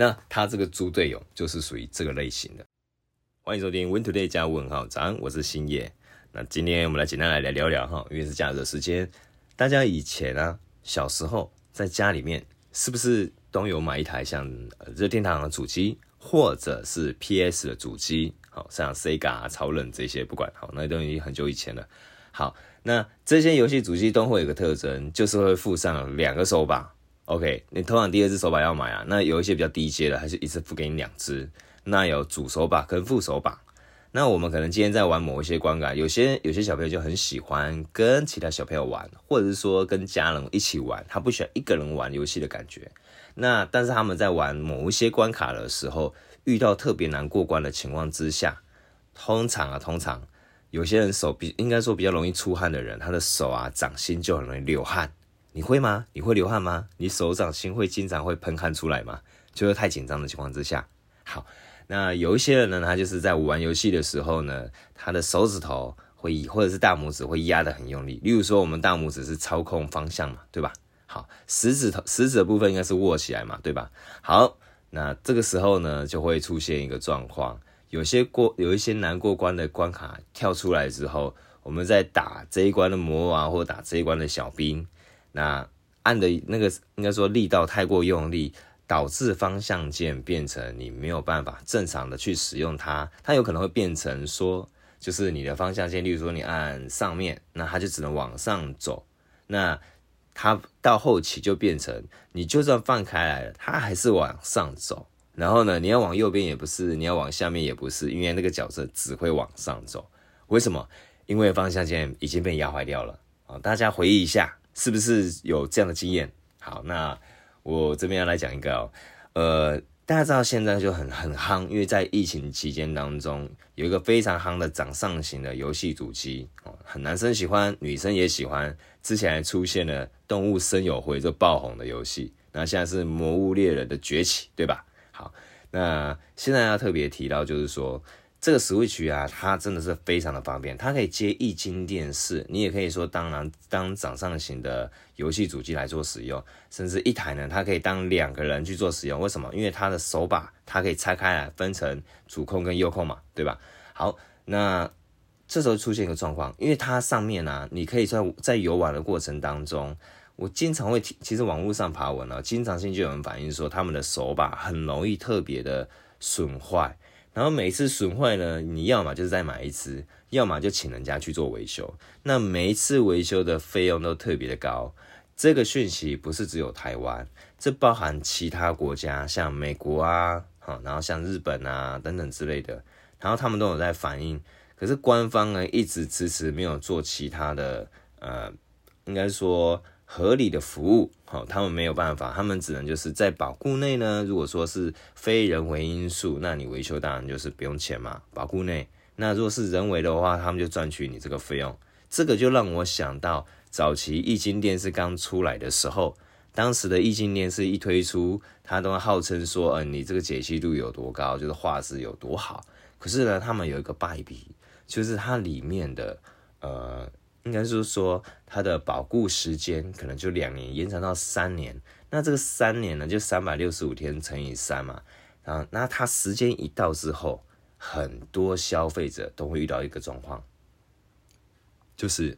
那他这个猪队友就是属于这个类型的。欢迎收听 Win Today 加问号早安，我是星野。那今天我们来简单来来聊聊哈，因为是假日的时间，大家以前啊小时候在家里面是不是都有买一台像任天堂的主机，或者是 PS 的主机？好，像 Sega 啊、超人这些不管，好，那都已经很久以前了。好，那这些游戏主机都会有个特征，就是会附上两个手把。OK，你通常第二只手把要买啊，那有一些比较低阶的，还是一次付给你两只。那有主手把跟副手把。那我们可能今天在玩某一些关卡，有些有些小朋友就很喜欢跟其他小朋友玩，或者是说跟家人一起玩，他不喜欢一个人玩游戏的感觉。那但是他们在玩某一些关卡的时候，遇到特别难过关的情况之下，通常啊，通常有些人手比应该说比较容易出汗的人，他的手啊掌心就很容易流汗。你会吗？你会流汗吗？你手掌心会经常会喷汗出来吗？就是太紧张的情况之下。好，那有一些人呢，他就是在玩游戏的时候呢，他的手指头会或者是大拇指会压得很用力。例如说，我们大拇指是操控方向嘛，对吧？好，食指头食指的部分应该是握起来嘛，对吧？好。那这个时候呢，就会出现一个状况，有些过有一些难过关的关卡跳出来之后，我们在打这一关的魔王或打这一关的小兵，那按的那个应该说力道太过用力，导致方向键变成你没有办法正常的去使用它，它有可能会变成说，就是你的方向键，例如说你按上面，那它就只能往上走，那。它到后期就变成，你就算放开来了，它还是往上走。然后呢，你要往右边也不是，你要往下面也不是，因为那个角色只会往上走。为什么？因为方向键已经被压坏掉了。啊，大家回忆一下，是不是有这样的经验？好，那我这边要来讲一个哦，呃。大家知道现在就很很夯，因为在疫情期间当中，有一个非常夯的掌上型的游戏主机哦，很男生喜欢，女生也喜欢。之前还出现了《动物森友会》就爆红的游戏，那现在是《魔物猎人的崛起》，对吧？好，那现在要特别提到就是说。这个 Switch 啊，它真的是非常的方便，它可以接液晶电视，你也可以说当然当掌上型的游戏主机来做使用，甚至一台呢，它可以当两个人去做使用。为什么？因为它的手把它可以拆开来分成主控跟右控嘛，对吧？好，那这时候出现一个状况，因为它上面呢、啊，你可以在在游玩的过程当中，我经常会其实网络上爬文啊，经常性就有人反映说他们的手把很容易特别的损坏。然后每一次损坏呢，你要么就是再买一支，要么就请人家去做维修。那每一次维修的费用都特别的高。这个讯息不是只有台湾，这包含其他国家，像美国啊，好然后像日本啊等等之类的，然后他们都有在反映。可是官方呢一直迟迟没有做其他的，呃，应该说。合理的服务，好，他们没有办法，他们只能就是在保固内呢。如果说是非人为因素，那你维修当然就是不用钱嘛，保固内。那如果是人为的话，他们就赚取你这个费用。这个就让我想到早期液晶电视刚出来的时候，当时的液晶电视一推出，它都号称说，嗯、你这个解析度有多高，就是画质有多好。可是呢，他们有一个败笔，就是它里面的呃。应该是说，它的保固时间可能就两年，延长到三年。那这个三年呢，就三百六十五天乘以三嘛。啊，那它时间一到之后，很多消费者都会遇到一个状况，就是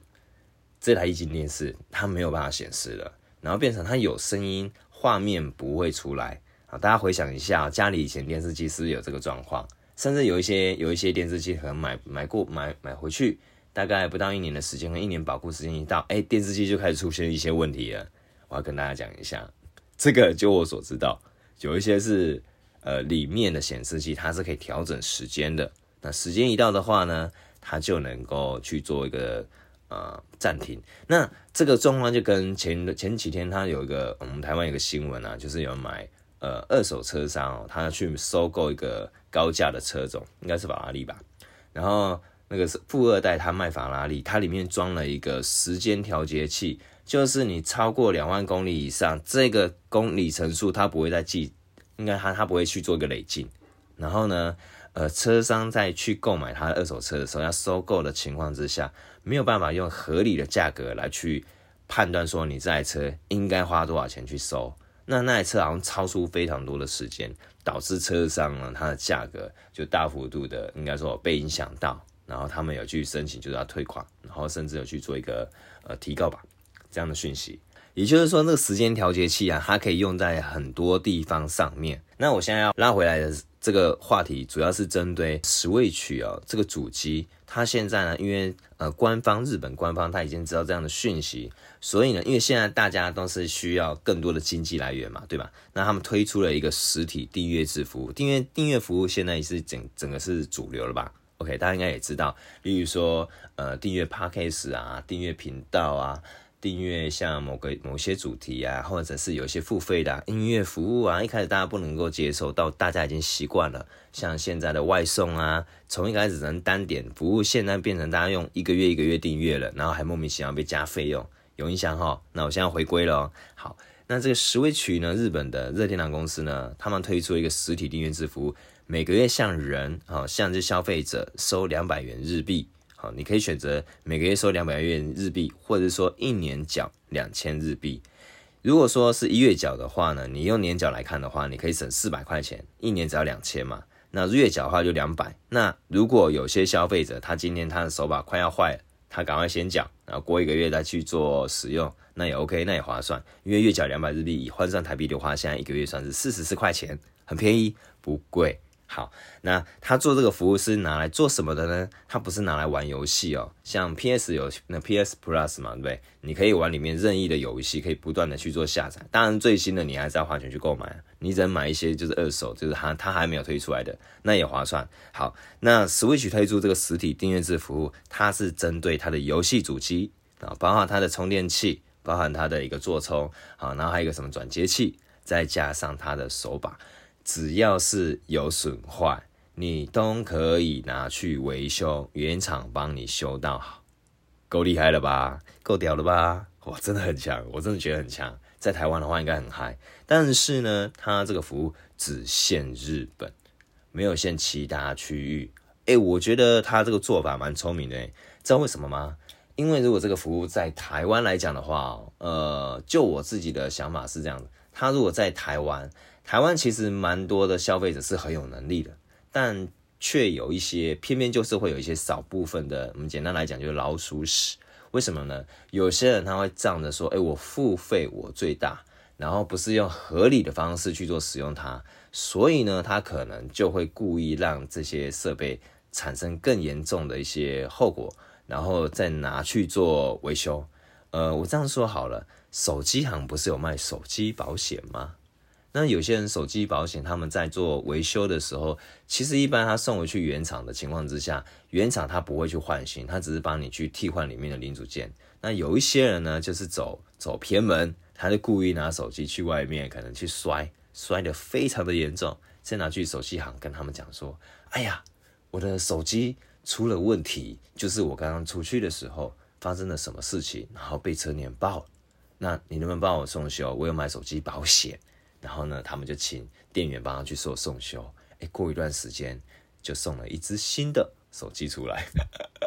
这台液晶电视它没有办法显示了，然后变成它有声音，画面不会出来。啊，大家回想一下，家里以前电视机是是有这个状况？甚至有一些有一些电视机可能买买过买买回去。大概不到一年的时间，和一年保护时间一到，哎，电视机就开始出现一些问题了。我要跟大家讲一下，这个就我所知道，有一些是呃里面的显示器它是可以调整时间的。那时间一到的话呢，它就能够去做一个呃暂停。那这个状况就跟前前几天它有一个我们台湾有个新闻啊，就是有人买呃二手车商哦，他去收购一个高价的车种，应该是法拉利吧，然后。那个是富二代，他卖法拉利，它里面装了一个时间调节器，就是你超过两万公里以上，这个公里程数它不会再记，应该它它不会去做一个累进。然后呢，呃，车商在去购买他的二手车的时候，要收购的情况之下，没有办法用合理的价格来去判断说你这台车应该花多少钱去收。那那台车好像超出非常多的时间，导致车商呢它的价格就大幅度的应该说被影响到，然后他们有去申请就是要退款，然后甚至有去做一个呃提告吧这样的讯息。也就是说，那个时间调节器啊，它可以用在很多地方上面。那我现在要拉回来的这个话题，主要是针对 Switch 哦，这个主机，它现在呢，因为呃，官方日本官方他已经知道这样的讯息，所以呢，因为现在大家都是需要更多的经济来源嘛，对吧？那他们推出了一个实体订阅制服务，订阅订阅服务现在也是整整个是主流了吧？OK，大家应该也知道，例如说呃，订阅 Podcast 啊，订阅频道啊。订阅像某个某些主题啊，或者是有些付费的、音乐服务啊，一开始大家不能够接受，到大家已经习惯了。像现在的外送啊，从一开始只能单点服务，现在变成大家用一个月一个月订阅了，然后还莫名其妙被加费用，有印象哈？那我现在回归了哦。好，那这个 Switch 呢，日本的热天堂公司呢，他们推出一个实体订阅制服务，每个月向人啊，向这消费者收两百元日币。好，你可以选择每个月收两百元日币，或者说一年缴两千日币。如果说是一月缴的话呢，你用年缴来看的话，你可以省四百块钱，一年只要两千嘛。那月缴的话就两百。那如果有些消费者他今天他的手把快要坏了，他赶快先缴，然后过一个月再去做使用，那也 OK，那也划算。因为月缴两百日币，以换算台币的话，现在一个月算是四十四块钱，很便宜，不贵。好，那他做这个服务是拿来做什么的呢？他不是拿来玩游戏哦，像 PS 有那 PS Plus 嘛，对不对？你可以玩里面任意的游戏，可以不断的去做下载。当然最新的你还是要花钱去购买，你只能买一些就是二手，就是他他还没有推出来的，那也划算。好，那 Switch 推出这个实体订阅制服务，它是针对它的游戏主机啊，包含它的充电器，包含它的一个座充，好，然后还有一个什么转接器，再加上它的手把。只要是有损坏，你都可以拿去维修，原厂帮你修到好，够厉害了吧？够屌了吧？哇，真的很强，我真的觉得很强。在台湾的话应该很嗨，但是呢，它这个服务只限日本，没有限其他区域。哎，我觉得他这个做法蛮聪明的，知道为什么吗？因为如果这个服务在台湾来讲的话，呃，就我自己的想法是这样的，他如果在台湾。台湾其实蛮多的消费者是很有能力的，但却有一些偏偏就是会有一些少部分的，我们简单来讲就是老鼠屎。为什么呢？有些人他会仗着说，哎，我付费我最大，然后不是用合理的方式去做使用它，所以呢，他可能就会故意让这些设备产生更严重的一些后果，然后再拿去做维修。呃，我这样说好了，手机行不是有卖手机保险吗？那有些人手机保险，他们在做维修的时候，其实一般他送回去原厂的情况之下，原厂他不会去换新，他只是帮你去替换里面的零组件。那有一些人呢，就是走走偏门，他就故意拿手机去外面可能去摔，摔得非常的严重，再拿去手机行跟他们讲说：“哎呀，我的手机出了问题，就是我刚刚出去的时候发生了什么事情，然后被车碾爆。那你能不能帮我送修？我有买手机保险。”然后呢，他们就请店员帮他去做送修。哎，过一段时间就送了一只新的手机出来。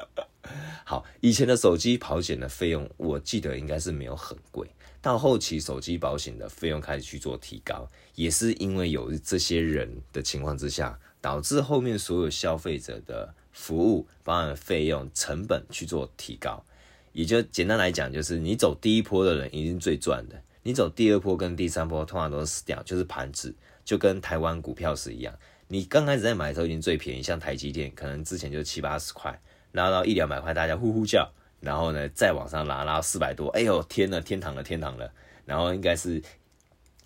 好，以前的手机保险的费用，我记得应该是没有很贵。到后期手机保险的费用开始去做提高，也是因为有这些人的情况之下，导致后面所有消费者的服务包含费用成本去做提高。也就简单来讲，就是你走第一波的人一定最赚的。你走第二波跟第三波，通常都是死掉，就是盘子，就跟台湾股票是一样。你刚开始在买的时候已经最便宜，像台积电，可能之前就七八十块，拉到一两百块，大家呼呼叫，然后呢再往上拉，拉到四百多，哎呦天呐，天堂了，天堂了，然后应该是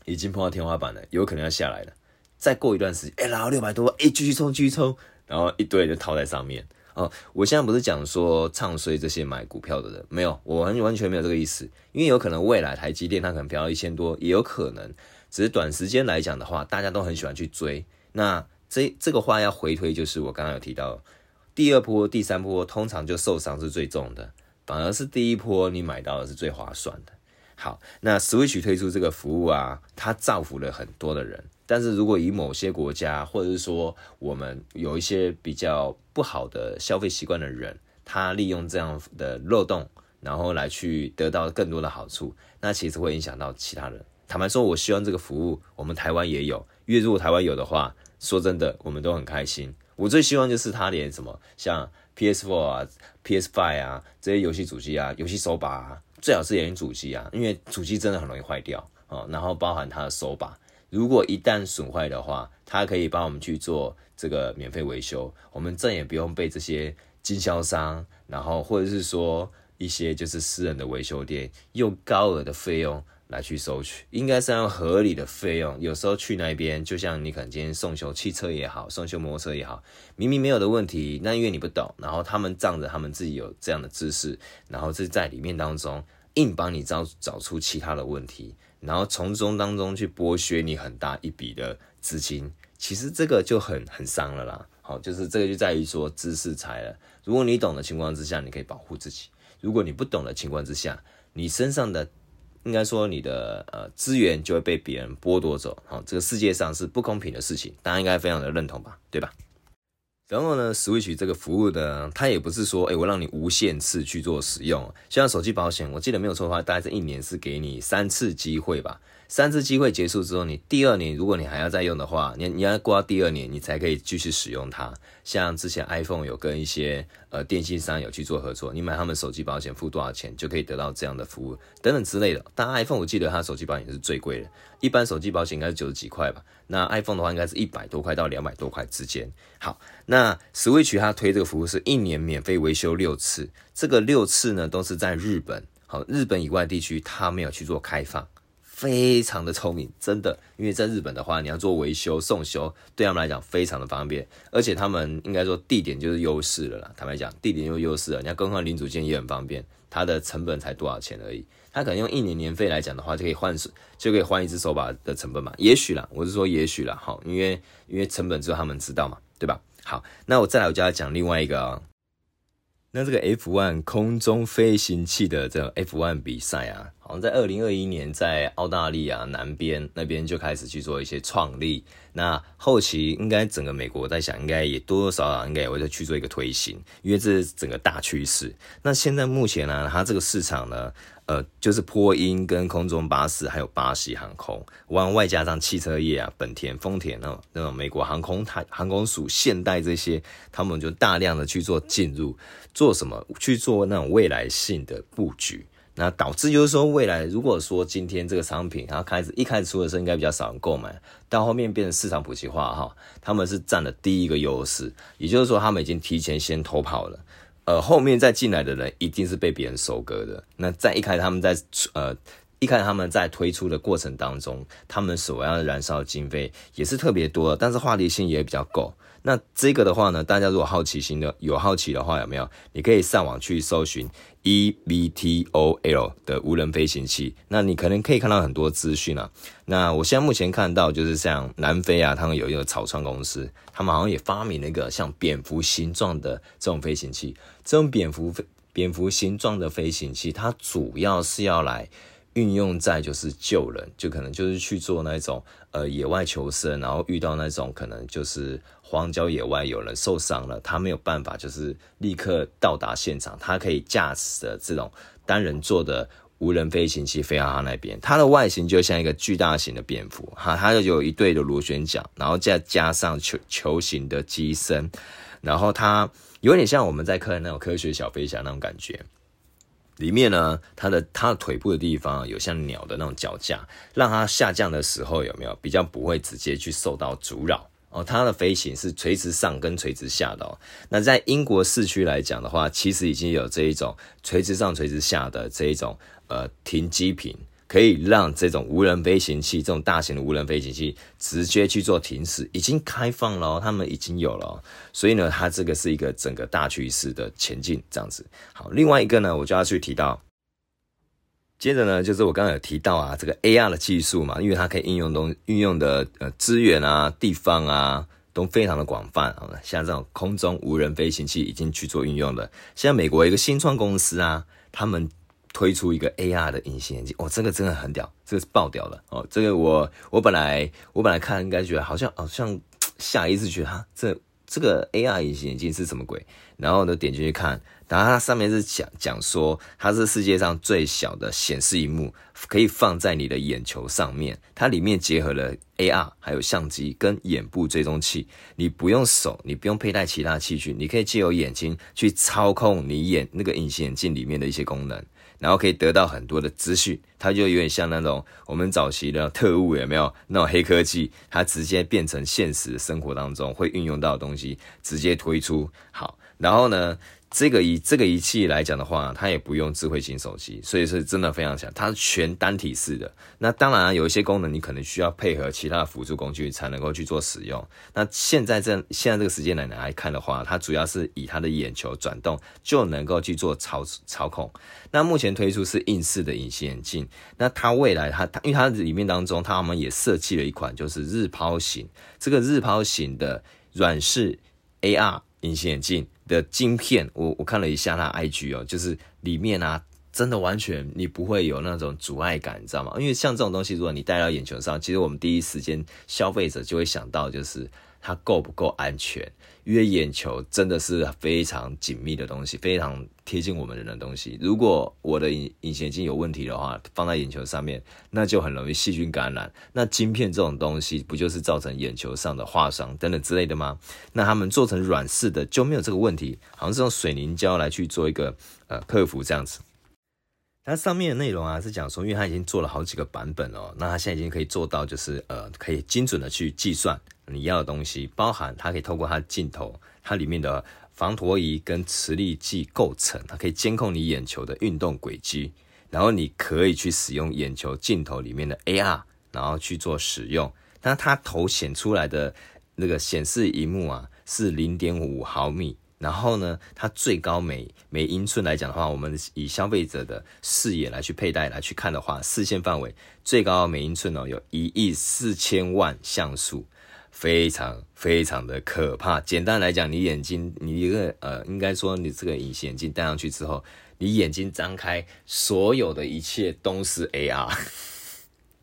已经碰到天花板了，有可能要下来了。再过一段时间，哎，拉到六百多，哎，继续冲，继续冲，然后一堆人就套在上面。哦，我现在不是讲说唱衰这些买股票的人，没有，我完完全没有这个意思，因为有可能未来台积电它可能飙到一千多，也有可能，只是短时间来讲的话，大家都很喜欢去追。那这这个话要回推，就是我刚刚有提到，第二波、第三波通常就受伤是最重的，反而是第一波你买到的是最划算的。好，那 Switch 推出这个服务啊，它造福了很多的人。但是如果以某些国家，或者是说我们有一些比较不好的消费习惯的人，他利用这样的漏洞，然后来去得到更多的好处，那其实会影响到其他人。坦白说，我希望这个服务我们台湾也有，因为如果台湾有的话，说真的，我们都很开心。我最希望就是他连什么像 PS4 啊、PS5 啊这些游戏主机啊、游戏手把啊，最好是连主机啊，因为主机真的很容易坏掉啊。然后包含它的手把，如果一旦损坏的话，它可以帮我们去做这个免费维修，我们再也不用被这些经销商，然后或者是说一些就是私人的维修店用高额的费用。来去收取，应该是要合理的费用。有时候去那边，就像你可能今天送修汽车也好，送修摩托车也好，明明没有的问题，那因为你不懂，然后他们仗着他们自己有这样的知识，然后是在里面当中硬帮你找找出其他的问题，然后从中当中去剥削你很大一笔的资金。其实这个就很很伤了啦。好，就是这个就在于说知识财了。如果你懂的情况之下，你可以保护自己；如果你不懂的情况之下，你身上的。应该说，你的呃资源就会被别人剥夺走，好，这个世界上是不公平的事情，大家应该非常的认同吧，对吧？然后呢，Switch 这个服务的，它也不是说，哎，我让你无限次去做使用，像手机保险，我记得没有错的话，大概是一年是给你三次机会吧。三次机会结束之后，你第二年如果你还要再用的话，你你要过到第二年，你才可以继续使用它。像之前 iPhone 有跟一些呃电信商有去做合作，你买他们手机保险付多少钱就可以得到这样的服务等等之类的。但 iPhone 我记得它手机保险是最贵的，一般手机保险应该是九十几块吧，那 iPhone 的话应该是一百多块到两百多块之间。好，那 Switch 它推这个服务是一年免费维修六次，这个六次呢都是在日本，好，日本以外地区它没有去做开放。非常的聪明，真的，因为在日本的话，你要做维修、送修，对他们来讲非常的方便，而且他们应该说地点就是优势了啦。坦白讲，地点就是优势了，你要更换零组件也很方便，它的成本才多少钱而已，他可能用一年年费来讲的话，就可以换就可以换一只手把的成本嘛，也许啦，我是说也许啦，好，因为因为成本只有他们知道嘛，对吧？好，那我再来我就要讲另外一个啊、那这个 F1 空中飞行器的这个 F1 比赛啊，好像在二零二一年在澳大利亚南边那边就开始去做一些创立。那后期应该整个美国我在想，应该也多多少少应该也会再去做一个推行，因为这是整个大趋势。那现在目前呢，它这个市场呢，呃，就是波音跟空中巴士，还有巴西航空，完外加上汽车业啊，本田、丰田那种那种美国航空、太航空署、现代这些，他们就大量的去做进入，做什么？去做那种未来性的布局。那导致就是说，未来如果说今天这个商品，它开始一开始出的时候应该比较少人购买，到后面变成市场普及化哈，他们是占了第一个优势，也就是说他们已经提前先偷跑了，呃，后面再进来的人一定是被别人收割的。那在一开始他们在呃一开始他们在推出的过程当中，他们所要燃烧的经费也是特别多的，但是话题性也比较够。那这个的话呢，大家如果好奇心的有好奇的话，有没有？你可以上网去搜寻 eVTOL 的无人飞行器。那你可能可以看到很多资讯啊。那我现在目前看到就是像南非啊，他们有一个草创公司，他们好像也发明了一个像蝙蝠形状的这种飞行器。这种蝙蝠蝙蝠形状的飞行器，它主要是要来运用在就是救人，就可能就是去做那种呃野外求生，然后遇到那种可能就是。荒郊野外有人受伤了，他没有办法，就是立刻到达现场。他可以驾驶的这种单人座的无人飞行器飞到他那边。它的外形就像一个巨大型的蝙蝠，哈，它就有一对的螺旋桨，然后再加上球球形的机身，然后它有点像我们在看那种科学小飞侠那种感觉。里面呢，它的它的腿部的地方有像鸟的那种脚架，让它下降的时候有没有比较不会直接去受到阻扰。哦，它的飞行是垂直上跟垂直下的哦。那在英国市区来讲的话，其实已经有这一种垂直上、垂直下的这一种呃停机坪，可以让这种无人飞行器、这种大型的无人飞行器直接去做停驶，已经开放了哦，他们已经有了哦。所以呢，它这个是一个整个大趋势的前进这样子。好，另外一个呢，我就要去提到。接着呢，就是我刚刚有提到啊，这个 AR 的技术嘛，因为它可以应用东运用的呃资源啊、地方啊，都非常的广泛啊。像这种空中无人飞行器已经去做运用了。像美国一个新创公司啊，他们推出一个 AR 的隐形眼镜，哦，这个真的很屌，这个是爆屌了哦。这个我我本来我本来看应该觉得好像好像下意识觉得哈，这这个 AR 隐形眼镜是什么鬼？然后呢，点进去看，然后它上面是讲讲说，它是世界上最小的显示荧幕，可以放在你的眼球上面。它里面结合了 AR，还有相机跟眼部追踪器。你不用手，你不用佩戴其他器具，你可以借由眼睛去操控你眼那个隐形眼镜里面的一些功能。然后可以得到很多的资讯，它就有点像那种我们早期的特务，有没有那种黑科技？它直接变成现实生活当中会运用到的东西，直接推出。好，然后呢？这个仪这个仪器来讲的话，它也不用智慧型手机，所以是真的非常强。它是全单体式的。那当然有一些功能你可能需要配合其他的辅助工具才能够去做使用。那现在这现在这个时间来来看的话，它主要是以它的眼球转动就能够去做操操控。那目前推出是硬式的隐形眼镜。那它未来它它因为它里面当中，它们也设计了一款就是日抛型，这个日抛型的软式 AR 隐形眼镜。的晶片，我我看了一下它 IG 哦，就是里面啊，真的完全你不会有那种阻碍感，你知道吗？因为像这种东西，如果你戴到眼球上，其实我们第一时间消费者就会想到就是。它够不够安全？因为眼球真的是非常紧密的东西，非常贴近我们人的东西。如果我的隐隐形眼镜有问题的话，放在眼球上面，那就很容易细菌感染。那晶片这种东西，不就是造成眼球上的划伤等等之类的吗？那他们做成软式的就没有这个问题，好像是用水凝胶来去做一个呃克服这样子。它上面的内容啊是讲说，因为它已经做了好几个版本哦，那它现在已经可以做到就是呃可以精准的去计算。你要的东西，包含它可以透过它的镜头，它里面的防陀仪跟磁力计构成，它可以监控你眼球的运动轨迹，然后你可以去使用眼球镜头里面的 AR，然后去做使用。那它头显出来的那个显示荧幕啊，是零点五毫米。然后呢，它最高每每英寸来讲的话，我们以消费者的视野来去佩戴来去看的话，视线范围最高每英寸哦，有一亿四千万像素。非常非常的可怕。简单来讲，你眼睛，你一个呃，应该说你这个隐形眼镜戴上去之后，你眼睛张开，所有的一切都是 AR。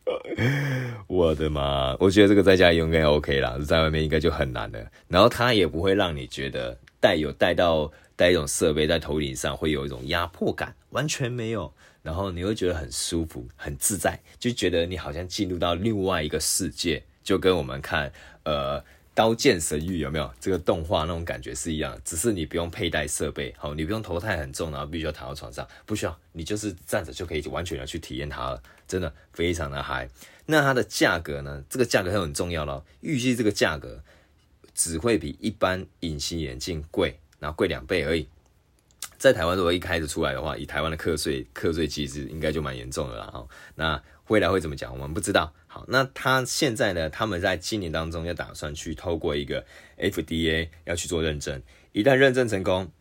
我的妈！我觉得这个在家应该 OK 啦，在外面应该就很难了。然后它也不会让你觉得带有带到带一种设备在头顶上会有一种压迫感，完全没有。然后你会觉得很舒服、很自在，就觉得你好像进入到另外一个世界。就跟我们看呃《刀剑神域》有没有这个动画那种感觉是一样，只是你不用佩戴设备，好，你不用头太很重，然后必须要躺到床上，不需要，你就是站着就可以完全的去体验它了，真的非常的嗨。那它的价格呢？这个价格很很重要咯，预计这个价格只会比一般隐形眼镜贵，然后贵两倍而已。在台湾如果一开始出来的话，以台湾的课税课税机制，应该就蛮严重的了哈。那未来会怎么讲？我们不知道。好，那他现在呢？他们在今年当中要打算去透过一个 FDA 要去做认证，一旦认证成功，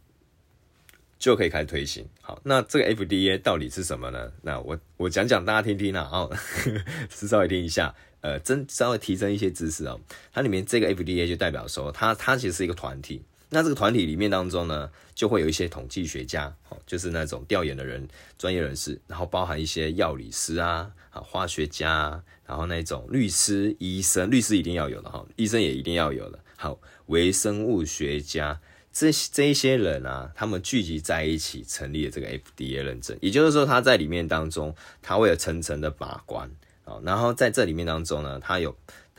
就可以开始推行。好，那这个 FDA 到底是什么呢？那我我讲讲大家听听啊，哦，是 稍微听一下，呃，真稍微提升一些知识哦。它里面这个 FDA 就代表说，它它其实是一个团体。那这个团体里面当中呢，就会有一些统计学家，哦，就是那种调研的人、专业人士，然后包含一些药理师啊、啊化学家，然后那种律师、医生，律师一定要有的哈，医生也一定要有的。好，微生物学家，这这一些人啊，他们聚集在一起成立了这个 FDA 认证，也就是说，他在里面当中，他会有层层的把关啊，然后在这里面当中呢，他有，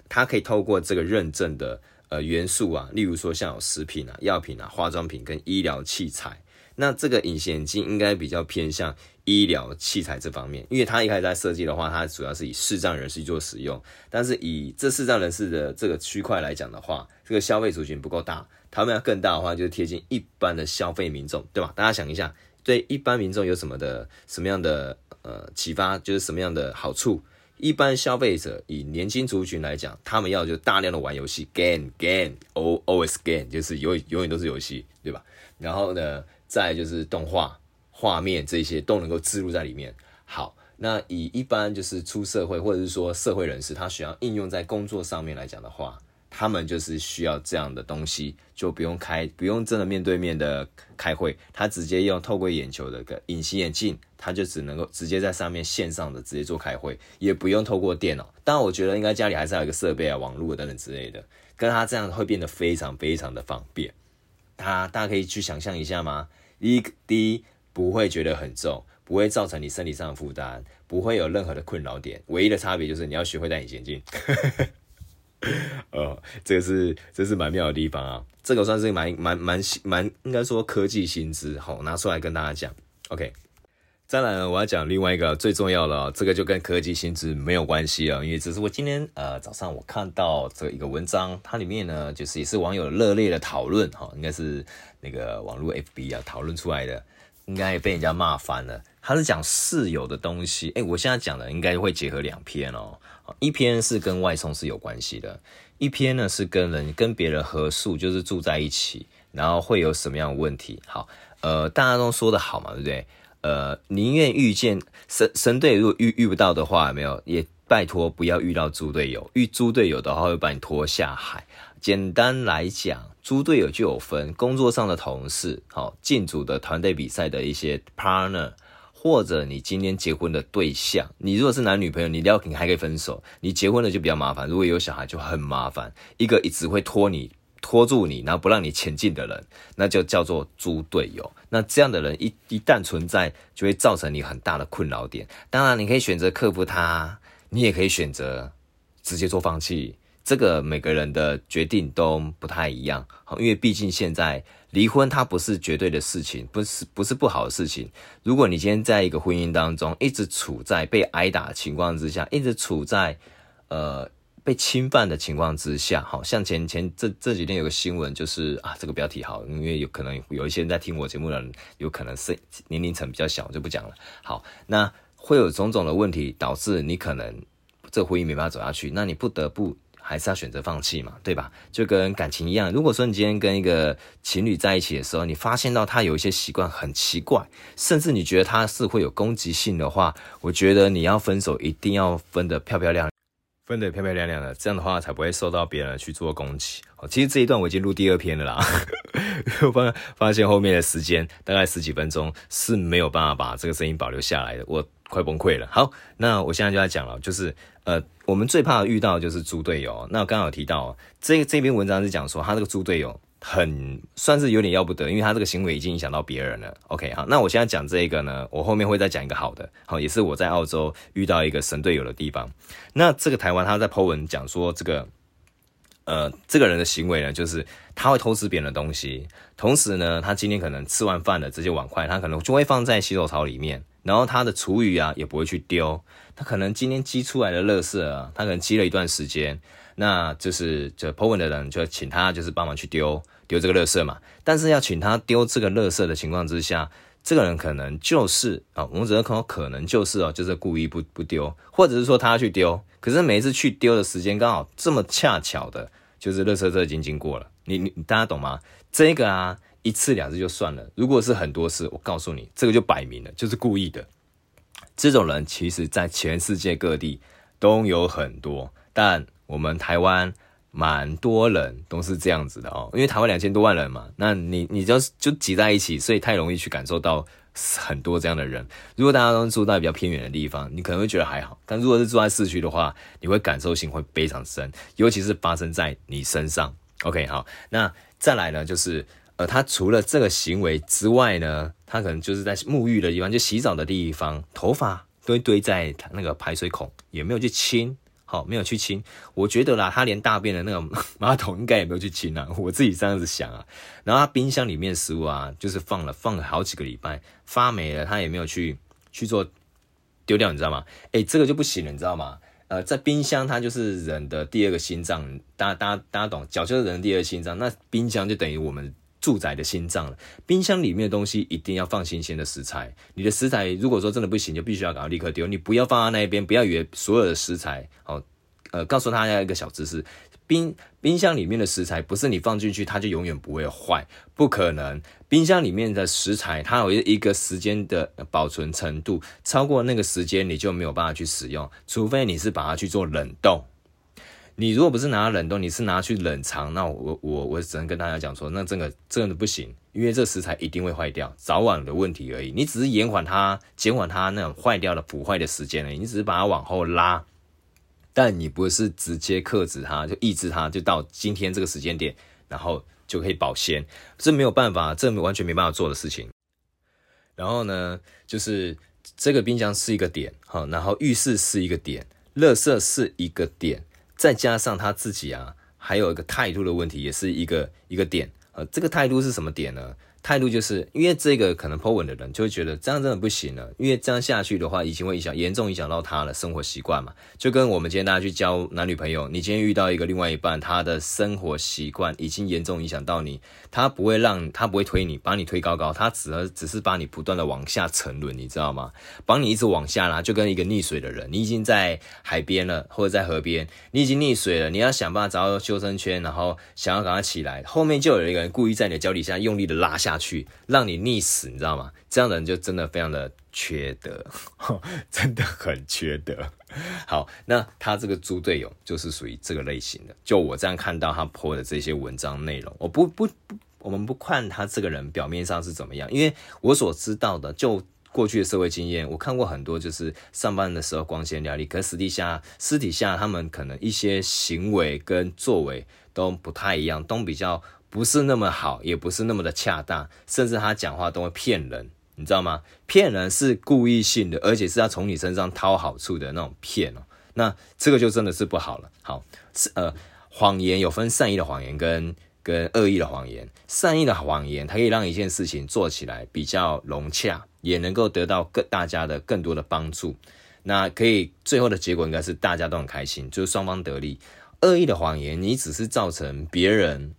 他可以透过这个认证的。呃，元素啊，例如说像有食品啊、药品啊、化妆品跟医疗器材，那这个隐形眼镜应该比较偏向医疗器材这方面，因为它一开始在设计的话，它主要是以视障人士做使用，但是以这视障人士的这个区块来讲的话，这个消费族群不够大，他们要更大的话，就是贴近一般的消费民众，对吧？大家想一下，对一般民众有什么的什么样的呃启发，就是什么样的好处？一般消费者以年轻族群来讲，他们要就大量的玩游戏，game game，al always game，就是永永远都是游戏，对吧？然后呢，再就是动画画面这些都能够置入在里面。好，那以一般就是出社会或者是说社会人士，他需要应用在工作上面来讲的话。他们就是需要这样的东西，就不用开，不用真的面对面的开会，他直接用透过眼球的个隐形眼镜，他就只能够直接在上面线上的直接做开会，也不用透过电脑。当然，我觉得应该家里还是要有一个设备啊，网络等等之类的，跟他这样会变得非常非常的方便。它大家可以去想象一下吗？一第一不会觉得很重，不会造成你身体上的负担，不会有任何的困扰点，唯一的差别就是你要学会戴隐形眼镜。哦，这个是这是蛮妙的地方啊，这个算是蛮蛮蛮蛮应该说科技新知，好拿出来跟大家讲。OK，再来呢，我要讲另外一个最重要的哦，这个就跟科技新知没有关系啊，因为只是我今天呃早上我看到这一个文章，它里面呢就是也是网友热烈的讨论哈，应该是那个网络 FB 啊讨论出来的，应该也被人家骂翻了。他是讲室友的东西，哎，我现在讲的应该会结合两篇哦。一篇是跟外送是有关系的，一篇呢是跟人跟别人合宿，就是住在一起，然后会有什么样的问题？好，呃，大家都说的好嘛，对不对？呃，宁愿遇见神神队，如果遇遇不到的话，没有也拜托不要遇到猪队友，遇猪队友的话会把你拖下海。简单来讲，猪队友就有分工作上的同事，好，进组的团队比赛的一些 partner。或者你今天结婚的对象，你如果是男女朋友，你聊你还可以分手。你结婚了就比较麻烦，如果有小孩就很麻烦。一个一直会拖你、拖住你，然后不让你前进的人，那就叫做猪队友。那这样的人一一旦存在，就会造成你很大的困扰点。当然，你可以选择克服它，你也可以选择直接做放弃。这个每个人的决定都不太一样，因为毕竟现在离婚它不是绝对的事情，不是不是不好的事情。如果你今天在一个婚姻当中一直处在被挨打的情况之下，一直处在呃被侵犯的情况之下，好像前前这这几天有个新闻，就是啊这个标题好，因为有可能有一些人在听我节目的人，有可能是年龄层比较小，我就不讲了。好，那会有种种的问题导致你可能这婚姻没办法走下去，那你不得不。还是要选择放弃嘛，对吧？就跟感情一样，如果说你今天跟一个情侣在一起的时候，你发现到他有一些习惯很奇怪，甚至你觉得他是会有攻击性的话，我觉得你要分手一定要分得漂漂亮，分得漂漂亮亮的，这样的话才不会受到别人去做攻击。哦，其实这一段我已经录第二篇了啦，我 发发现后面的时间大概十几分钟是没有办法把这个声音保留下来的，我快崩溃了。好，那我现在就要讲了，就是。呃，我们最怕遇到就是猪队友。那我刚好提到，这这篇文章是讲说，他这个猪队友很算是有点要不得，因为他这个行为已经影响到别人了。OK，好，那我现在讲这个呢，我后面会再讲一个好的，好，也是我在澳洲遇到一个神队友的地方。那这个台湾他在 po 文讲说，这个呃，这个人的行为呢，就是他会偷吃别人的东西，同时呢，他今天可能吃完饭的这些碗筷，他可能就会放在洗手槽里面。然后他的厨余啊也不会去丢，他可能今天积出来的垃圾啊，他可能积了一段时间，那就是就 po 文的人就请他就是帮忙去丢丢这个垃圾嘛。但是要请他丢这个垃圾的情况之下，这个人可能就是啊，我们只能说可能就是哦，就是故意不不丢，或者是说他要去丢，可是每一次去丢的时间刚好这么恰巧的，就是垃圾车已经经过了。你你大家懂吗？这个啊。一次两次就算了，如果是很多次，我告诉你，这个就摆明了就是故意的。这种人其实在全世界各地都有很多，但我们台湾蛮多人都是这样子的哦，因为台湾两千多万人嘛，那你你就就挤在一起，所以太容易去感受到很多这样的人。如果大家都住在比较偏远的地方，你可能会觉得还好，但如果是住在市区的话，你会感受性会非常深，尤其是发生在你身上。OK，好，那再来呢，就是。呃，他除了这个行为之外呢，他可能就是在沐浴的地方，就洗澡的地方，头发都堆在那个排水孔，也没有去清，好，没有去清。我觉得啦，他连大便的那个 马桶应该也没有去清啊，我自己这样子想啊。然后他冰箱里面食物啊，就是放了放了好几个礼拜，发霉了，他也没有去去做丢掉，你知道吗？诶，这个就不行了，你知道吗？呃，在冰箱，它就是人的第二个心脏，大家大家大家懂，脚就是人的第二心脏，那冰箱就等于我们。住宅的心脏了，冰箱里面的东西一定要放新鲜的食材。你的食材如果说真的不行，就必须要赶快立刻丢。你不要放在那一边，不要以为所有的食材哦，呃，告诉大家一个小知识：冰冰箱里面的食材不是你放进去它就永远不会坏，不可能。冰箱里面的食材它有一个时间的保存程度，超过那个时间你就没有办法去使用，除非你是把它去做冷冻。你如果不是拿它冷冻，你是拿去冷藏，那我我我只能跟大家讲说，那这个真的不行，因为这食材一定会坏掉，早晚的问题而已。你只是延缓它，减缓它那种坏掉的腐坏的时间而已，你只是把它往后拉，但你不是直接克制它，就抑制它，就到今天这个时间点，然后就可以保鲜，这没有办法，这完全没办法做的事情。然后呢，就是这个冰箱是一个点，哈，然后浴室是一个点，垃圾是一个点。再加上他自己啊，还有一个态度的问题，也是一个一个点。呃，这个态度是什么点呢？态度就是因为这个可能 po 文的人就会觉得这样真的不行了，因为这样下去的话，已经会影响严重影响到他的生活习惯嘛。就跟我们今天大家去交男女朋友，你今天遇到一个另外一半，他的生活习惯已经严重影响到你，他不会让他不会推你，把你推高高，他只只是把你不断的往下沉沦，你知道吗？把你一直往下拉，就跟一个溺水的人，你已经在海边了或者在河边，你已经溺水了，你要想办法找到救生圈，然后想要赶快起来，后面就有一个人故意在你的脚底下用力的拉下。下去让你溺死，你知道吗？这样的人就真的非常的缺德，真的很缺德。好，那他这个猪队友就是属于这个类型的。就我这样看到他泼的这些文章内容，我不不不，我们不看他这个人表面上是怎么样，因为我所知道的，就过去的社会经验，我看过很多，就是上班的时候光鲜亮丽，可是私底下私底下他们可能一些行为跟作为都不太一样，都比较。不是那么好，也不是那么的恰当，甚至他讲话都会骗人，你知道吗？骗人是故意性的，而且是要从你身上掏好处的那种骗哦。那这个就真的是不好了。好，是呃，谎言有分善意的谎言跟跟恶意的谎言。善意的谎言，它可以让一件事情做起来比较融洽，也能够得到更大家的更多的帮助。那可以最后的结果应该是大家都很开心，就是双方得利。恶意的谎言，你只是造成别人。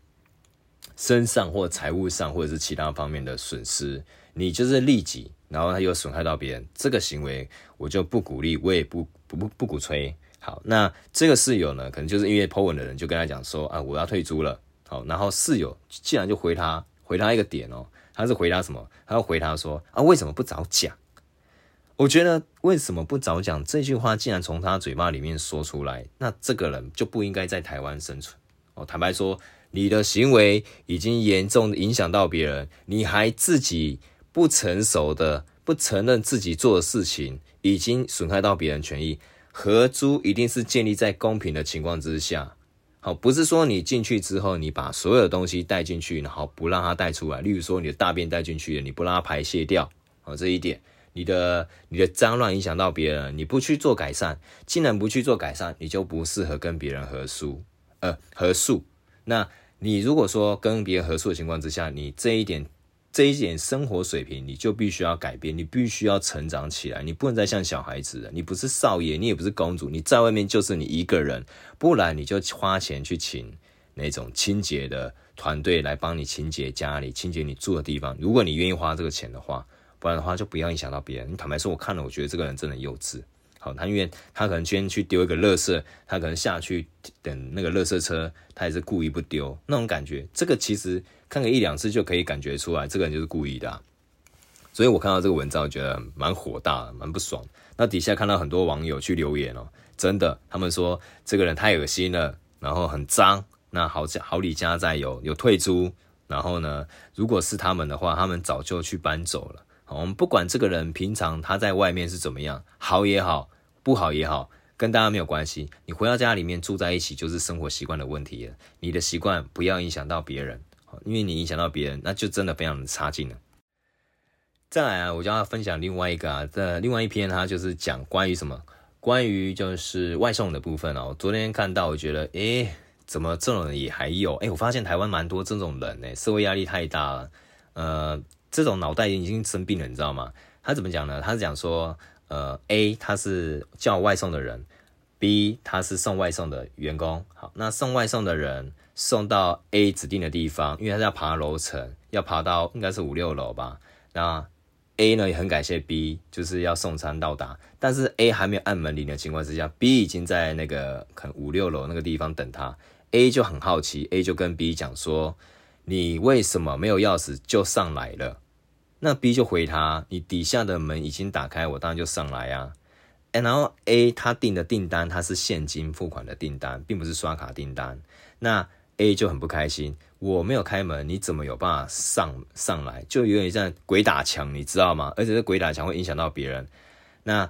身上或财务上或者是其他方面的损失，你就是利己，然后他又损害到别人，这个行为我就不鼓励，我也不不不不鼓吹。好，那这个室友呢，可能就是因为 po 文的人就跟他讲说啊，我要退租了。好，然后室友竟然就回他回他一个点哦，他是回他什么？他要回他说啊，为什么不早讲？我觉得为什么不早讲这句话，竟然从他嘴巴里面说出来，那这个人就不应该在台湾生存。哦，坦白说。你的行为已经严重影响到别人，你还自己不成熟的不承认自己做的事情已经损害到别人权益。合租一定是建立在公平的情况之下，好，不是说你进去之后你把所有的东西带进去，然后不让它带出来。例如说你的大便带进去了，你不让它排泄掉，好，这一点，你的你的脏乱影响到别人，你不去做改善，既然不去做改善，你就不适合跟别人合租，呃，合宿，那。你如果说跟别人合作的情况之下，你这一点这一点生活水平，你就必须要改变，你必须要成长起来，你不能再像小孩子了。你不是少爷，你也不是公主，你在外面就是你一个人，不然你就花钱去请那种清洁的团队来帮你清洁家里，清洁你住的地方。如果你愿意花这个钱的话，不然的话就不要影响到别人。你坦白说，我看了，我觉得这个人真的幼稚。好，他因为他可能今天去丢一个垃圾，他可能下去等那个垃圾车，他也是故意不丢那种感觉。这个其实看个一两次就可以感觉出来，这个人就是故意的。所以我看到这个文章，我觉得蛮火大，蛮不爽。那底下看到很多网友去留言哦，真的，他们说这个人太恶心了，然后很脏。那好好李家在有有退租，然后呢，如果是他们的话，他们早就去搬走了。我们不管这个人平常他在外面是怎么样，好也好。不好也好，跟大家没有关系。你回到家里面住在一起，就是生活习惯的问题了。你的习惯不要影响到别人，因为你影响到别人，那就真的非常的差劲了。再来啊，我就要分享另外一个啊，这另外一篇，它就是讲关于什么？关于就是外送的部分哦。昨天看到，我觉得，诶，怎么这种人也还有？诶，我发现台湾蛮多这种人呢，社会压力太大了，呃，这种脑袋已经生病了，你知道吗？他怎么讲呢？他是讲说。呃，A 他是叫外送的人，B 他是送外送的员工。好，那送外送的人送到 A 指定的地方，因为他是要爬楼层，要爬到应该是五六楼吧。那 A 呢也很感谢 B，就是要送餐到达，但是 A 还没有按门铃的情况之下，B 已经在那个可能五六楼那个地方等他。A 就很好奇，A 就跟 B 讲说：“你为什么没有钥匙就上来了？”那 B 就回他：“你底下的门已经打开，我当然就上来啊。”然后 A 他订的订单，他是现金付款的订单，并不是刷卡订单。那 A 就很不开心，我没有开门，你怎么有办法上上来？就有点像鬼打墙，你知道吗？而且这鬼打墙会影响到别人。那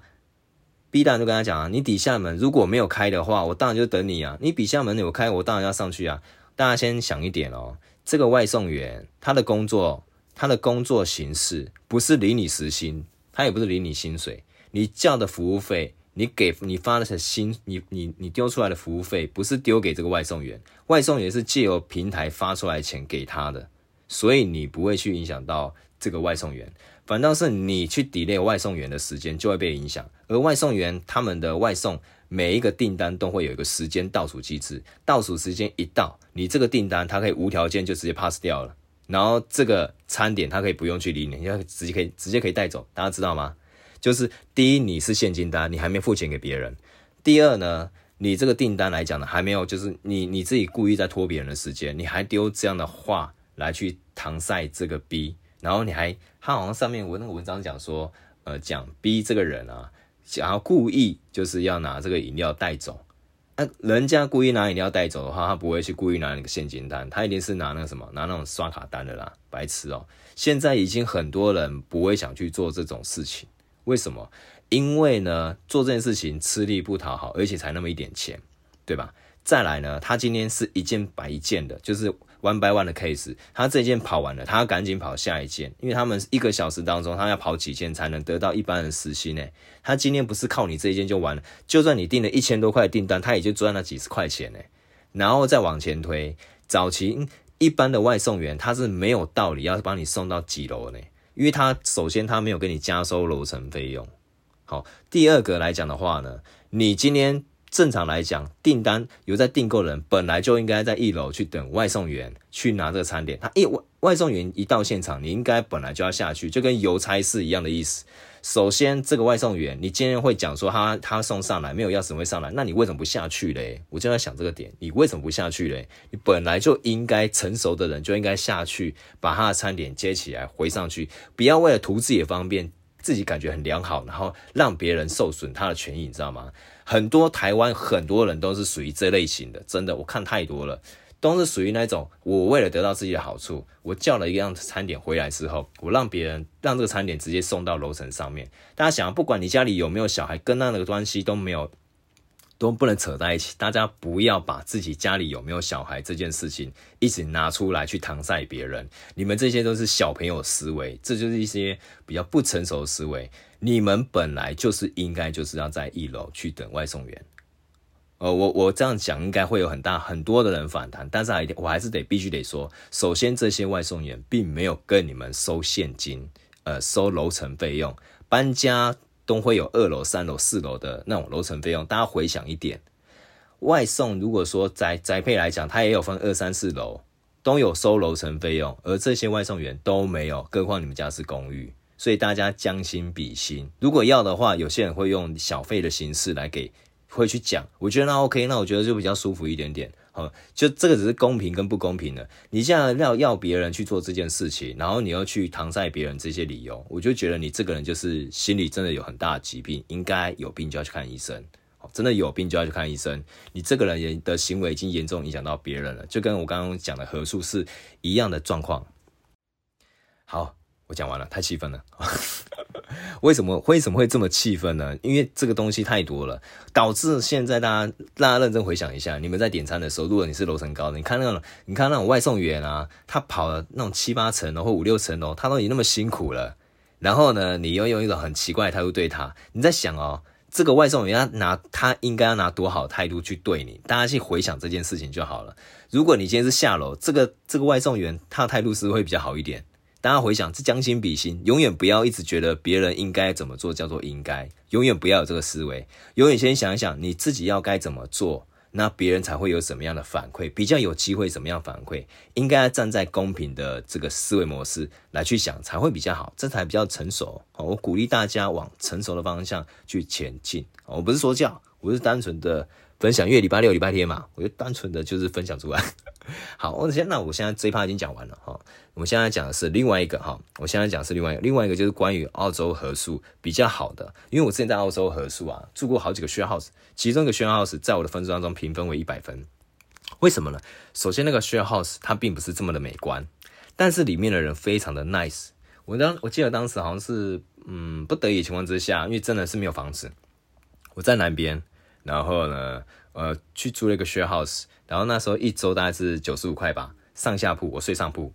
B 当然就跟他讲啊，你底下门如果没有开的话，我当然就等你啊。你底下门有开，我当然要上去啊。大家先想一点哦，这个外送员他的工作，他的工作形式不是领你时薪，他也不是领你薪水。你叫的服务费，你给你发的薪，你你你丢出来的服务费，不是丢给这个外送员，外送员是借由平台发出来钱给他的，所以你不会去影响到这个外送员，反倒是你去 delay 外送员的时间就会被影响。而外送员他们的外送每一个订单都会有一个时间倒数机制，倒数时间一到，你这个订单它可以无条件就直接 pass 掉了，然后这个餐点他可以不用去理你，你要直接可以直接可以带走，大家知道吗？就是第一，你是现金单，你还没付钱给别人；第二呢，你这个订单来讲呢，还没有，就是你你自己故意在拖别人的时间，你还丢这样的话来去搪塞这个 B，然后你还他好像上面我那个文章讲说，呃，讲 B 这个人啊，想要故意就是要拿这个饮料带走，那、啊、人家故意拿饮料带走的话，他不会去故意拿那个现金单，他一定是拿那个什么，拿那种刷卡单的啦，白痴哦、现在已经很多人不会想去做这种事情。为什么？因为呢，做这件事情吃力不讨好，而且才那么一点钱，对吧？再来呢，他今天是一件白一件的，就是 one by one 的 case。他这件跑完了，他要赶紧跑下一件，因为他们一个小时当中，他要跑几件才能得到一般人时薪呢？他今天不是靠你这一件就完了，就算你订了一千多块订单，他也就赚了几十块钱呢。然后再往前推，早期一般的外送员他是没有道理要帮你送到几楼呢？因为他首先他没有给你加收楼层费用，好，第二个来讲的话呢，你今天正常来讲订单有在订购人本来就应该在一楼去等外送员去拿这个餐点，他一外外送员一到现场，你应该本来就要下去，就跟邮差是一样的意思。首先，这个外送员，你今天会讲说他他送上来没有钥匙会上来，那你为什么不下去嘞？我就在想这个点，你为什么不下去嘞？你本来就应该成熟的人就应该下去把他的餐点接起来回上去，不要为了图自己方便，自己感觉很良好，然后让别人受损他的权益，你知道吗？很多台湾很多人都是属于这类型的，真的我看太多了。都是属于那种，我为了得到自己的好处，我叫了一样餐点回来之后，我让别人让这个餐点直接送到楼层上面。大家想，不管你家里有没有小孩，跟那个关系都没有，都不能扯在一起。大家不要把自己家里有没有小孩这件事情一直拿出来去搪塞别人。你们这些都是小朋友思维，这就是一些比较不成熟的思维。你们本来就是应该就是要在一楼去等外送员。呃，我我这样讲应该会有很大很多的人反弹，但是还我还是得必须得说，首先这些外送员并没有跟你们收现金，呃，收楼层费用，搬家都会有二楼、三楼、四楼的那种楼层费用。大家回想一点，外送如果说宅宅配来讲，它也有分二三四楼，都有收楼层费用，而这些外送员都没有，更何况你们家是公寓，所以大家将心比心，如果要的话，有些人会用小费的形式来给。会去讲，我觉得那 OK，那我觉得就比较舒服一点点。好，就这个只是公平跟不公平的。你现在要要别人去做这件事情，然后你要去搪塞别人这些理由，我就觉得你这个人就是心里真的有很大的疾病，应该有病就要去看医生。真的有病就要去看医生。你这个人的行为已经严重影响到别人了，就跟我刚刚讲的何处是一样的状况。好，我讲完了，太气愤了。为什么为什么会这么气愤呢？因为这个东西太多了，导致现在大家大家认真回想一下，你们在点餐的时候，如果你是楼层高的，你看那种你看那种外送员啊，他跑了那种七八层楼或五六层楼，他都已经那么辛苦了，然后呢，你又用一种很奇怪的态度对他，你在想哦，这个外送员他拿他应该要拿多好态度去对你？大家去回想这件事情就好了。如果你今天是下楼，这个这个外送员他的态度是会比较好一点？大家回想，这将心比心，永远不要一直觉得别人应该怎么做叫做应该，永远不要有这个思维，永远先想一想你自己要该怎么做，那别人才会有什么样的反馈，比较有机会怎么样反馈，应该站在公平的这个思维模式来去想才会比较好，这才比较成熟。我鼓励大家往成熟的方向去前进。我不是说教，我是单纯的分享，因为礼拜六、礼拜天嘛，我就单纯的就是分享出来。好，我先那我现在这一趴已经讲完了哈。我们现在讲的是另外一个哈，我现在讲是另外一个，另外一个就是关于澳洲合宿比较好的，因为我之前在澳洲合宿啊，住过好几个 share house，其中一个 share house 在我的分数当中评分为一百分。为什么呢？首先那个 share house 它并不是这么的美观，但是里面的人非常的 nice。我当我记得当时好像是嗯不得已情况之下，因为真的是没有房子，我在南边，然后呢呃去租了一个 share house，然后那时候一周大概是九十五块吧，上下铺，我睡上铺。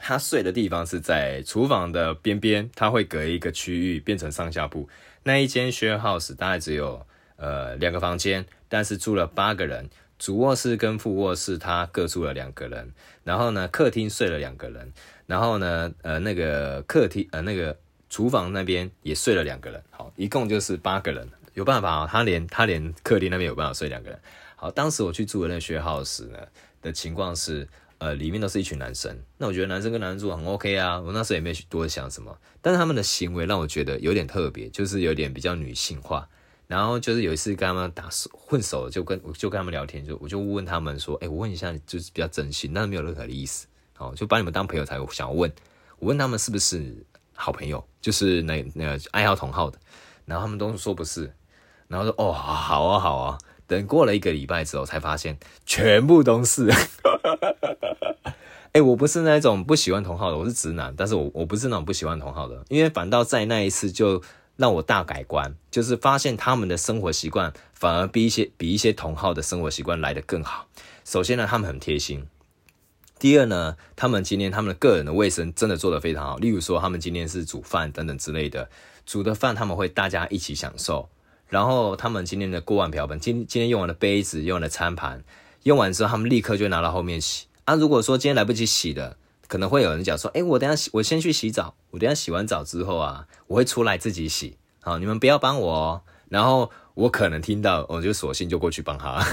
他睡的地方是在厨房的边边，他会隔一个区域变成上下铺。那一间 share house 大概只有呃两个房间，但是住了八个人，主卧室跟副卧室他各住了两个人。然后呢，客厅睡了两个人。然后呢，呃那个客厅呃那个厨房那边也睡了两个人。好，一共就是八个人，有办法啊。他连他连客厅那边有办法睡两个人。好，当时我去住的那个 share house 呢的情况是。呃，里面都是一群男生，那我觉得男生跟男生住很 OK 啊，我那时候也没去多想什么，但是他们的行为让我觉得有点特别，就是有点比较女性化。然后就是有一次跟他们打混熟，就跟我就跟他们聊天，就我就问他们说，哎、我问一下，就是比较真心，但是没有任何的意思，哦，就把你们当朋友才想要问。我问他们是不是好朋友，就是那那个爱好同好的，然后他们都说不是，然后说哦，好啊好啊，等过了一个礼拜之后，才发现全部都是。哎、欸，我不是那种不喜欢同号的，我是直男，但是我我不是那种不喜欢同号的，因为反倒在那一次就让我大改观，就是发现他们的生活习惯反而比一些比一些同号的生活习惯来得更好。首先呢，他们很贴心；第二呢，他们今天他们的个人的卫生真的做得非常好。例如说，他们今天是煮饭等等之类的，煮的饭他们会大家一起享受。然后他们今天的锅碗瓢盆，今今天用完的杯子、用完的餐盘，用完之后他们立刻就拿到后面洗。啊，如果说今天来不及洗的，可能会有人讲说，哎，我等下洗，我先去洗澡，我等下洗完澡之后啊，我会出来自己洗，好，你们不要帮我哦。然后我可能听到，我就索性就过去帮他，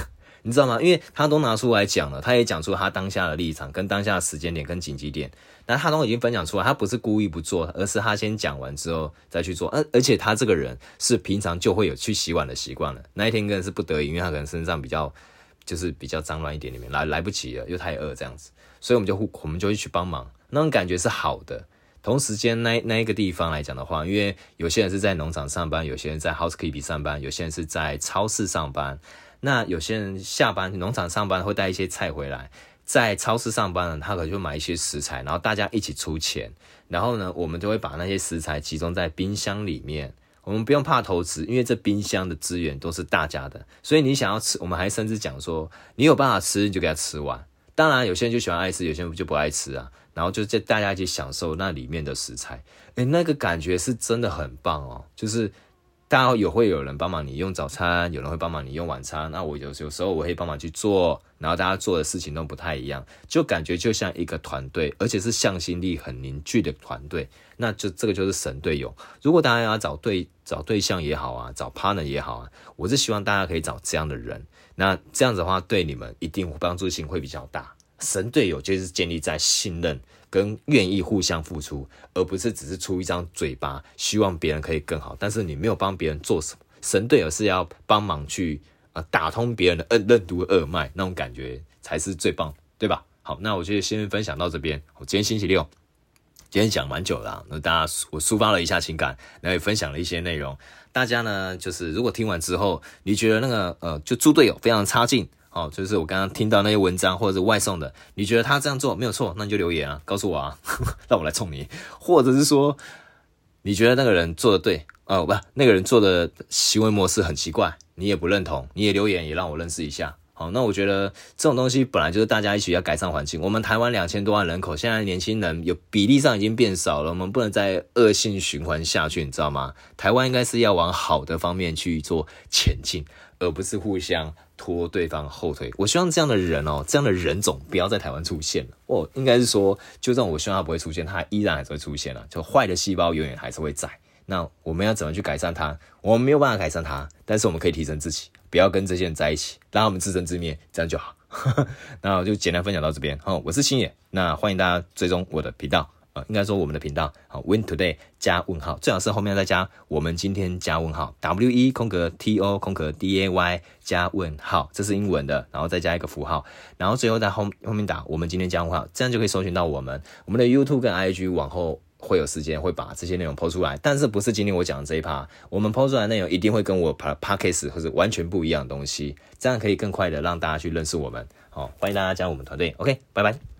你知道吗？因为他都拿出来讲了，他也讲出他当下的立场跟当下的时间点跟紧急点，那他都已经分享出来，他不是故意不做，而是他先讲完之后再去做，而而且他这个人是平常就会有去洗碗的习惯了，那一天更是不得已，因为他可能身上比较。就是比较脏乱一点，里面来来不及了，又太饿这样子，所以我们就我们就去帮忙，那种感觉是好的。同时间那那一个地方来讲的话，因为有些人是在农场上班，有些人在 housekeeping 上班，有些人是在超市上班。那有些人下班农场上班会带一些菜回来，在超市上班呢，他可能就买一些食材，然后大家一起出钱，然后呢，我们就会把那些食材集中在冰箱里面。我们不用怕投资，因为这冰箱的资源都是大家的，所以你想要吃，我们还甚至讲说，你有办法吃，你就给他吃完。当然，有些人就喜欢爱吃，有些人就不爱吃啊。然后就在大家一起享受那里面的食材，诶，那个感觉是真的很棒哦，就是。大家有会有人帮忙你用早餐，有人会帮忙你用晚餐。那我有有时候我会帮忙去做，然后大家做的事情都不太一样，就感觉就像一个团队，而且是向心力很凝聚的团队。那就这个就是神队友。如果大家要找对找对象也好啊，找 partner 也好啊，我是希望大家可以找这样的人。那这样子的话，对你们一定帮助性会比较大。神队友就是建立在信任跟愿意互相付出，而不是只是出一张嘴巴，希望别人可以更好，但是你没有帮别人做什么。神队友是要帮忙去呃打通别人的任督二脉，那种感觉才是最棒，对吧？好，那我就先分享到这边。我今天星期六，今天讲蛮久了，那大家我抒发了一下情感，然后也分享了一些内容。大家呢，就是如果听完之后，你觉得那个呃，就猪队友非常差劲。哦，就是我刚刚听到那些文章或者外送的，你觉得他这样做没有错，那你就留言啊，告诉我啊，让我来冲你。或者是说，你觉得那个人做的对，哦不，那个人做的行为模式很奇怪，你也不认同，你也留言也让我认识一下。好，那我觉得这种东西本来就是大家一起要改善环境。我们台湾两千多万人口，现在年轻人有比例上已经变少了，我们不能再恶性循环下去，你知道吗？台湾应该是要往好的方面去做前进，而不是互相拖对方后腿。我希望这样的人哦，这样的人种不要在台湾出现了。哦，应该是说，就算我希望他不会出现，他依然还是会出现了，就坏的细胞永远还是会在。那我们要怎么去改善它？我们没有办法改善它，但是我们可以提升自己，不要跟这些人在一起，让他们自生自灭，这样就好。那我就简单分享到这边。好，我是星野，那欢迎大家追踪我的频道。呃，应该说我们的频道，好，Win Today 加问号，最好是后面再加我们今天加问号，W E 空格 T O 空格 D A Y 加问号，这是英文的，然后再加一个符号，然后最后在后后面打我们今天加问号，这样就可以搜寻到我们。我们的 YouTube 跟 IG 往后会有时间会把这些内容 po 出来，但是不是今天我讲的这一趴，我们 po 出来的内容一定会跟我 Podcast 或者完全不一样的东西，这样可以更快的让大家去认识我们。好，欢迎大家加入我们团队，OK，拜拜。